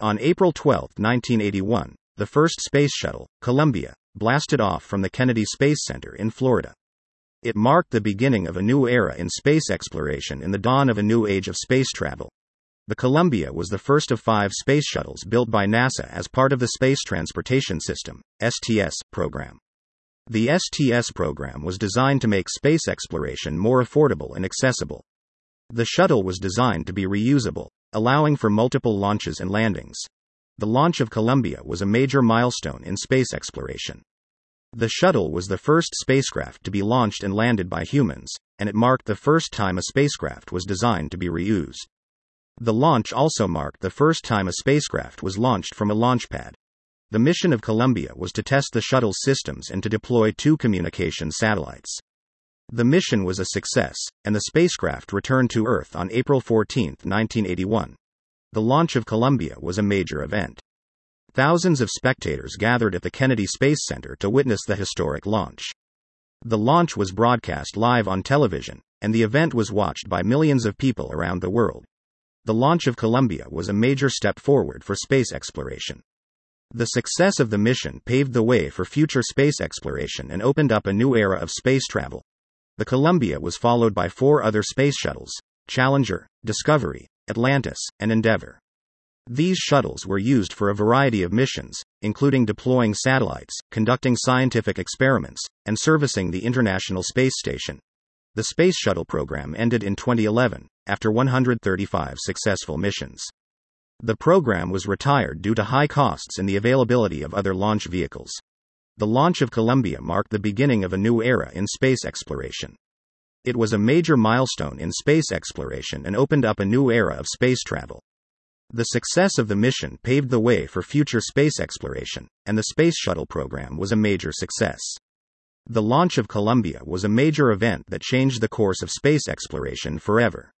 On April 12, 1981, the first space shuttle, Columbia, blasted off from the Kennedy Space Center in Florida. It marked the beginning of a new era in space exploration and the dawn of a new age of space travel. The Columbia was the first of five space shuttles built by NASA as part of the Space Transportation System (STS) program. The STS program was designed to make space exploration more affordable and accessible. The shuttle was designed to be reusable, allowing for multiple launches and landings. The launch of Columbia was a major milestone in space exploration. The shuttle was the first spacecraft to be launched and landed by humans, and it marked the first time a spacecraft was designed to be reused. The launch also marked the first time a spacecraft was launched from a launch pad. The mission of Columbia was to test the shuttle's systems and to deploy two communication satellites. The mission was a success, and the spacecraft returned to Earth on April 14, 1981. The launch of Columbia was a major event. Thousands of spectators gathered at the Kennedy Space Center to witness the historic launch. The launch was broadcast live on television, and the event was watched by millions of people around the world. The launch of Columbia was a major step forward for space exploration. The success of the mission paved the way for future space exploration and opened up a new era of space travel. The Columbia was followed by four other space shuttles Challenger, Discovery, Atlantis, and Endeavour. These shuttles were used for a variety of missions, including deploying satellites, conducting scientific experiments, and servicing the International Space Station. The Space Shuttle program ended in 2011, after 135 successful missions. The program was retired due to high costs and the availability of other launch vehicles. The launch of Columbia marked the beginning of a new era in space exploration. It was a major milestone in space exploration and opened up a new era of space travel. The success of the mission paved the way for future space exploration, and the Space Shuttle program was a major success. The launch of Columbia was a major event that changed the course of space exploration forever.